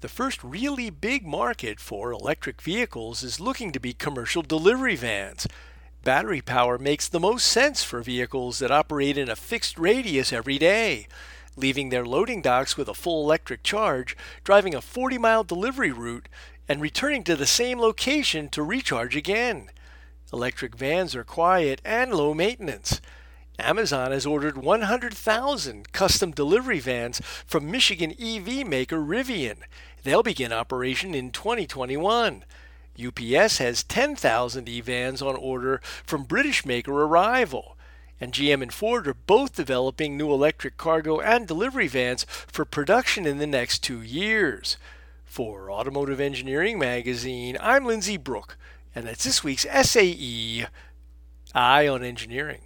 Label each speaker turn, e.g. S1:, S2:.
S1: The first really big market for electric vehicles is looking to be commercial delivery vans. Battery power makes the most sense for vehicles that operate in a fixed radius every day, leaving their loading docks with a full electric charge, driving a 40 mile delivery route, and returning to the same location to recharge again. Electric vans are quiet and low maintenance. Amazon has ordered 100,000 custom delivery vans from Michigan EV maker Rivian. They'll begin operation in 2021. UPS has 10,000 e-vans on order from British maker Arrival. And GM and Ford are both developing new electric cargo and delivery vans for production in the next two years. For Automotive Engineering Magazine, I'm Lindsay Brooke, and that's this week's SAE Eye on Engineering.